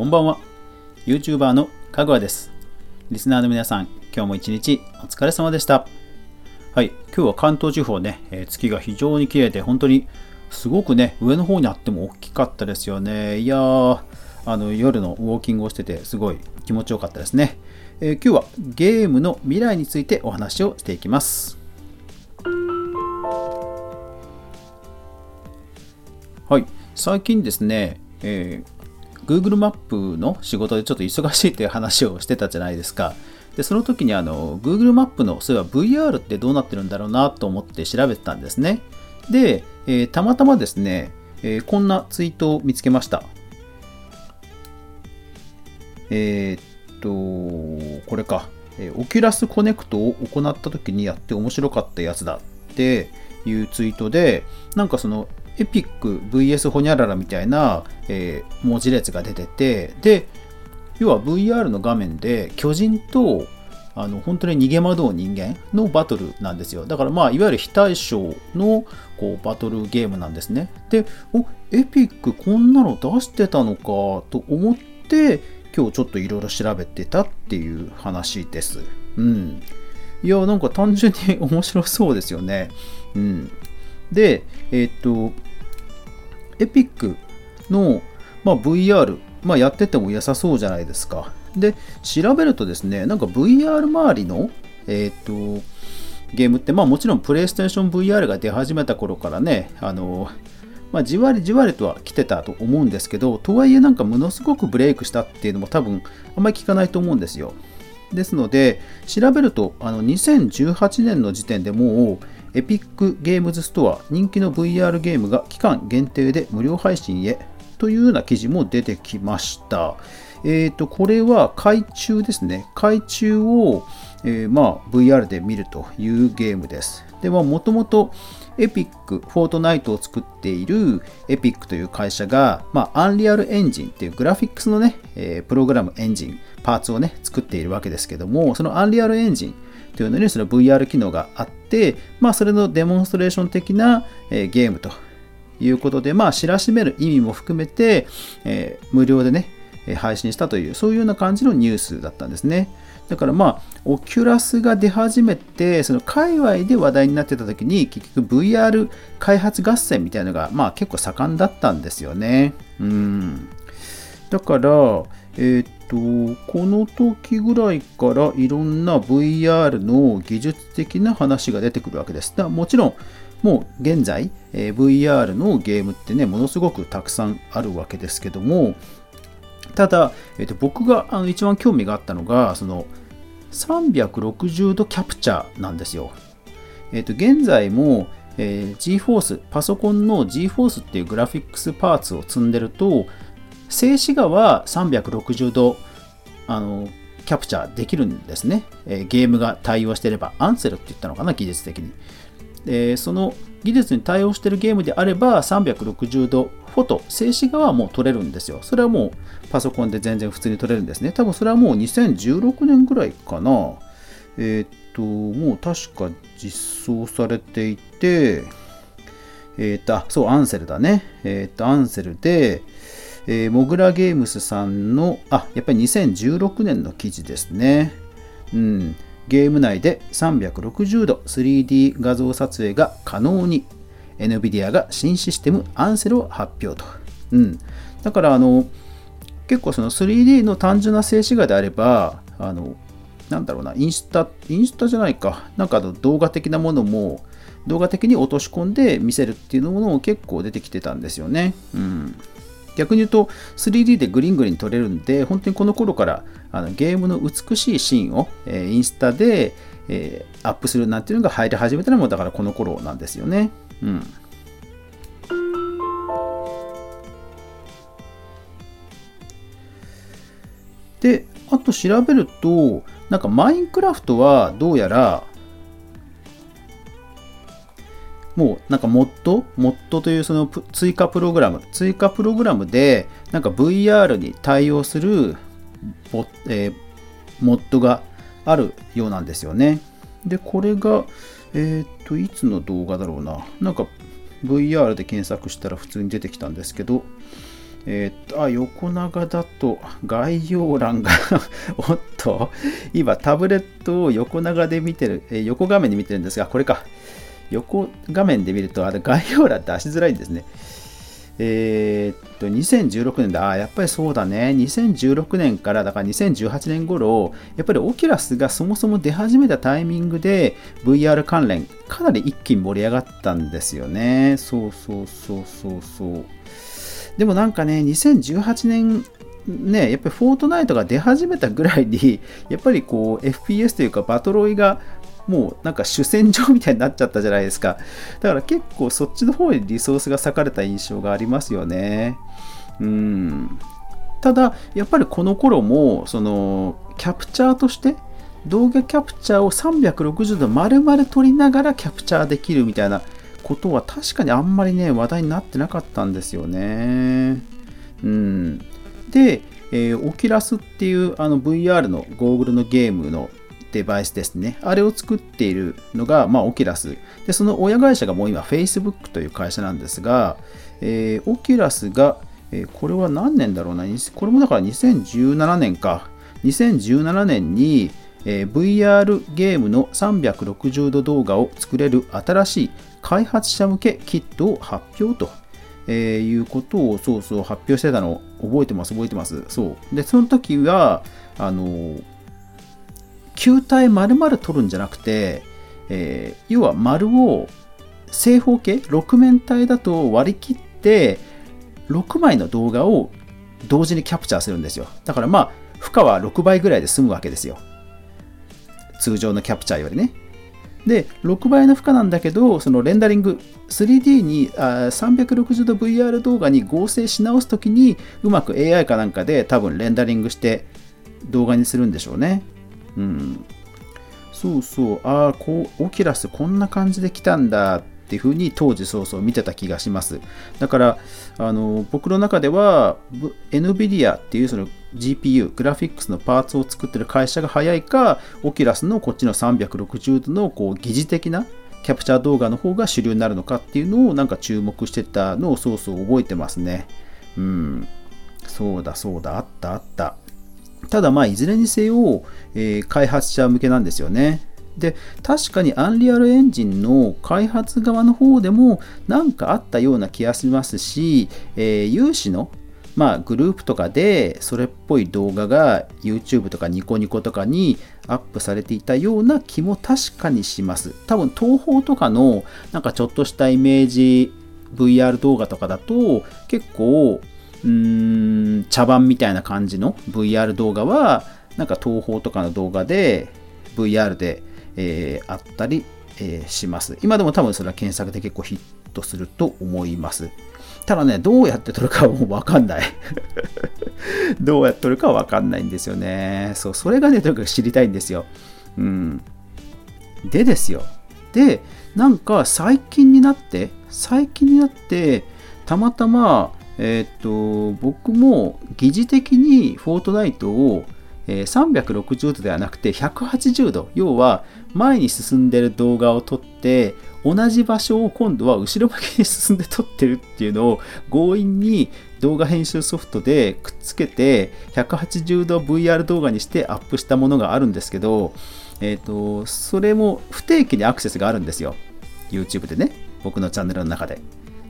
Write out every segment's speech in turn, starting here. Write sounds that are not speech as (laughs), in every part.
こんばんは。YouTuber のかぐわです。リスナーの皆さん今日も一日お疲れ様でした。はい今日は関東地方ね、えー月が非常に綺麗で本当にすごくね上の方にあっても大きかったですよね。いやーあの夜のウォーキングをしててすごい気持ちよかったですね、えー今日はゲームの未来についてお話をしていきます。はい、最近ですね、えー Google マップの仕事でちょっと忙しいっていう話をしてたじゃないですか。で、その時にあの Google マップのそういえば VR ってどうなってるんだろうなと思って調べてたんですね。で、えーたまたまですね、えーこんなツイートを見つけました。えーっと、これか。 Oculus Connect を行った時にやって面白かったやつだっていうツイートで、なんかそのエピック VS ホニャララみたいな、えー文字列が出てて、で、要は VR の画面で巨人とあの本当に逃げ惑う人間のバトルなんですよ。だからまあいわゆる非対称のこうバトルゲームなんですね。で、おエピックこんなの出してたのかと思って今日ちょっといろいろ調べてたっていう話です。うん。いや、なんか単純に面白そうですよね。うん。で、えーっと、エピックの、まあ、VR、まあ、やってても良さそうじゃないですか。で、調べるとですね、なんか VR 周りの、えーっと、ゲームって、まあもちろんプレイステーション VR が出始めた頃からね、あの、まあ、じわりじわりとは来てたと思うんですけど、とはいえなんかものすごくブレイクしたっていうのも多分あんまり聞かないと思うんですよ。ですので、調べると、あの2018年の時点でもう、エピックゲームズストア、人気の VR ゲームが期間限定で無料配信へというような記事も出てきました。えっ、と、これは海中ですね。海中を、えーまあ、VR で見るというゲームです。で、まあ、もともとエピック、フォートナイトを作っているエピックという会社が、まあ、アンリアルエンジンっていうグラフィックスのね、えープログラムエンジン、パーツをね、作っているわけですけども、そのアンリアルエンジンというのにその VR 機能があって、まあ、それのデモンストレーション的な、えーゲームということで、まあ、知らしめる意味も含めて、えー無料でね、配信したという、そういうような感じのニュースだったんですね。だからまあ、オキュラスが出始めて、その界隈で話題になってた時に、結局 VR 開発合戦みたいなのが、まあ結構盛んだったんですよね。うん。だから、えーと、この時ぐらいからいろんな VR の技術的な話が出てくるわけです。だもちろん、もう現在、え VR のゲームってね、ものすごくたくさんあるわけですけども、ただ、えーと僕があの一番興味があったのが、その360度キャプチャーなんですよ。えーと現在も、えー GForce、パソコンの GForce っていうグラフィックスパーツを積んでると、静止画は360度あのキャプチャーできるんですね、えゲームが対応していれば、アンセルって言ったのかな、技術的に。でその技術に対応しているゲームであれば360度フォト、静止画はもう撮れるんですよ。それはもうパソコンで全然普通に撮れるんですね。多分それはもう2016年ぐらいかな。えーっと、もう確か実装されていて、えーっと、そう、アンセルだね。えーっと、アンセルで、えーモグラゲームスさんの、あ、やっぱり2016年の記事ですね。うん。ゲーム内で360度 3D 画像撮影が可能に NVIDIA が新システムアンセルを発表と。うん。だから、あの、結構その 3D の単純な静止画であれば、あの、なんだろうな、インスタ、インスタじゃないか、なんかの動画的なものも、動画的に落とし込んで見せるっていうものも結構出てきてたんですよね。うん。逆に言うと 3D でグリングリン撮れるんで本当にこの頃からあのゲームの美しいシーンを、えーインスタで、えーアップするなんていうのが入り始めたのもだからこの頃なんですよね。うん。で、あと調べると、なんかマインクラフトはどうやら、もうなんかモッドモッドというその追加プログラム、追加プログラムで、なんか VR に対応するボ、えーモッドがあるようなんですよね。で、これが、えっ、と、いつの動画だろうな。なんか VR で検索したら普通に出てきたんですけど、えー、っと、あ、横長だと概要欄が (laughs) おっと、今タブレットを横長で見てる、え、横画面で見てるんですが、これか。横画面で見ると、あれ概要欄出しづらいんですね。えー、っと、2016年だ。あ、やっぱりそうだね。2016年から、だから2018年頃、やっぱりオキラスがそもそも出始めたタイミングで VR 関連、かなり一気に盛り上がったんですよね。そうそうそうそうそう。でもなんかね、2018年ね、やっぱりフォートナイトが出始めたぐらいに、やっぱりこう FPS というかバトロイがもうなんか主戦場みたいになっちゃったじゃないですか。だから結構そっちの方にリソースが割かれた印象がありますよね。うん。ただ、やっぱりこの頃も、その、キャプチャーとして、動画キャプチャーを360度丸々撮りながらキャプチャーできるみたいなことは確かにあんまりね、話題になってなかったんですよね。うん。で、えー、 Oculus っていうあの VR のゴーグルのゲームのデバイスですね。あれを作っているのが、まあ、 Oculus。で、その親会社がもう今、Facebook という会社なんですが、えー、 Oculus が、えー、これは何年だろうな、これもだから2017年か。2017年に、えー、VR ゲームの360度動画を作れる新しい開発者向けキットを発表と、えー、いうことをそうそう発表してたのを覚えてます覚えてますそうでその時はあの球体丸々取るんじゃなくて、えー、要は丸を正方形6面体だと割り切って6枚の動画を同時にキャプチャーするんですよ。だからまあ負荷は6倍ぐらいで済むわけですよ。通常のキャプチャーよりね。で6倍の負荷なんだけどそのレンダリング 3D にあ360度 VR 動画に合成し直すときにうまく AI かなんかで多分レンダリングして動画にするんでしょうね。うん。そうそう、ああ、こう、オキュラスこんな感じで来たんだっていうふうに当時そうそう見てた気がします。だから、あの僕の中では、NVIDIA っていうその GPU、グラフィックスのパーツを作ってる会社が早いか、オキュラスのこっちの360度のこう疑似的なキャプチャー動画の方が主流になるのかっていうのをなんか注目してたのをそうそう覚えてますね。うん。そうだそうだ、あったあった。ただまあいずれにせよ、えー、開発者向けなんですよね。で確かにアンリアルエンジンの開発側の方でも何かあったような気がしますし、えー、有志のまあ、グループとかでそれっぽい動画が YouTube とかニコニコとかにアップされていたような気も確かにします。多分東宝とかのなんかちょっとしたイメージ VR 動画とかだと結構うん茶番みたいな感じの VR 動画はなんか東宝とかの動画で VR で、えー、あったり、えー、します。今でも多分それは検索で結構ヒットすると思います。ただねどうやって撮るかはもうわかんない。どうやって撮るかは (laughs) わかんないんですよね。そうそれがねとにかく知りたいんですよ。うん。でですよ。でなんか最近になって最近になってたまたまえっ、と、僕も疑似的にフォートナイトを、え360度ではなくて180度、要は前に進んでる動画を撮って、同じ場所を今度は後ろ向きに進んで撮ってるっていうのを強引に動画編集ソフトでくっつけて180度 VR 動画にしてアップしたものがあるんですけど、えっ、と、それも不定期にアクセスがあるんですよ。YouTube でね。僕のチャンネルの中で。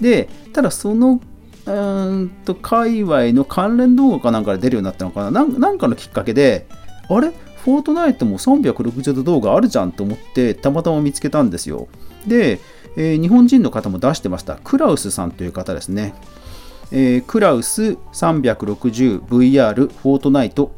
で、ただそのうんと、界隈の関連動画かなんかで出るようになったのかななんかのきっかけで、あれ？フォートナイトも360度動画あるじゃんと思ってたまたま見つけたんですよ。で、えー、日本人の方も出してました。クラウスさんという方ですね。えー、クラウス 360VR フォートナイト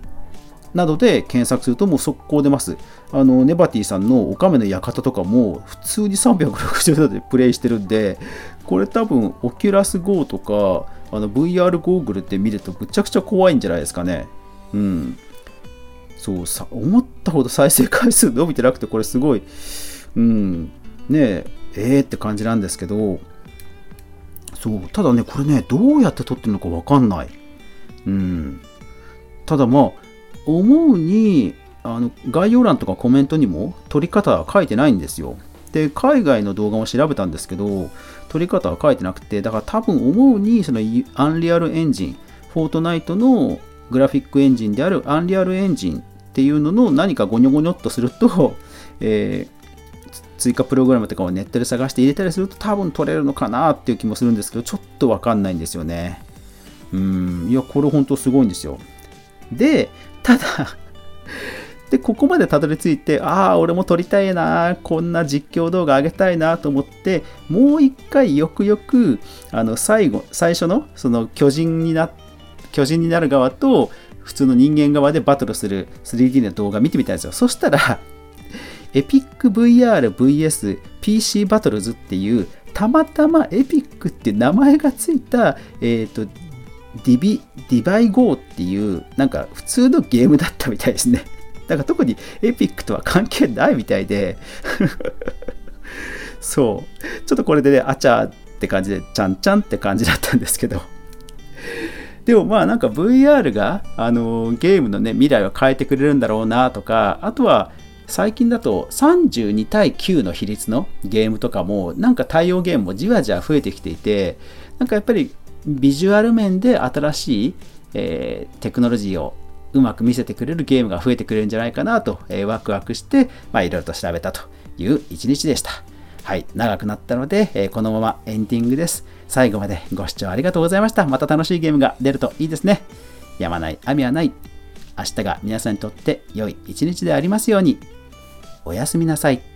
などで検索するともう速攻出ます。あの、ネバティさんのオカメの館とかも普通に360度でプレイしてるんで、これ多分、オキュラス GO とか、あの VR ゴーグルって見るとむちゃくちゃ怖いんじゃないですかね。うん。そうさ、思ったほど再生回数伸びてなくて、これすごい、うん、ねえ、えーって感じなんですけど、そう、ただね、これね、どうやって撮ってるのかわかんない。うん。ただまあ、思うにあの概要欄とかコメントにも撮り方は書いてないんですよ。で、海外の動画も調べたんですけど、撮り方は書いてなくて、だから多分思うに、そのアンリアルエンジン、フォートナイトのグラフィックエンジンであるアンリアルエンジンっていうのの何かゴニョゴニョっとすると、(laughs) えー、追加プログラムとかをネットで探して入れたりすると多分取れるのかなっていう気もするんですけど、ちょっとわかんないんですよね。うん、いや、これ本当すごいんですよ。で、ただで、ここまでたどり着いて、ああ、俺も撮りたいな、こんな実況動画上げたいなと思って、もう一回よくよく、あの、最後、最初の、その巨人にな、巨人になる側と、普通の人間側でバトルする 3D の動画見てみたんですよ。そしたら、(laughs) エピック VRVS PC バトルズっていう、たまたまエピックって名前がついた、えっ、ー、と、ディビ、ディバイゴーっていう、なんか普通のゲームだったみたいですね。(laughs) だか特にエピックとは関係ないみたいで (laughs) そう。ちょっとこれでね、あちゃって感じで、ちゃんちゃんって感じだったんですけど。(laughs) でもまあなんか VR が、あのゲームのね、未来を変えてくれるんだろうなとか、あとは最近だと32対9の比率のゲームとかも、なんか対応ゲームもじわじわ増えてきていて、なんかやっぱりビジュアル面で新しい、えー、テクノロジーをうまく見せてくれるゲームが増えてくれるんじゃないかなと、えー、ワクワクして、まあ、いろいろと調べたという一日でした。はい、長くなったので、えー、このままエンディングです。最後までご視聴ありがとうございました。また楽しいゲームが出るといいですね。やまない、雨はない。明日が皆さんにとって良い一日でありますように。おやすみなさい。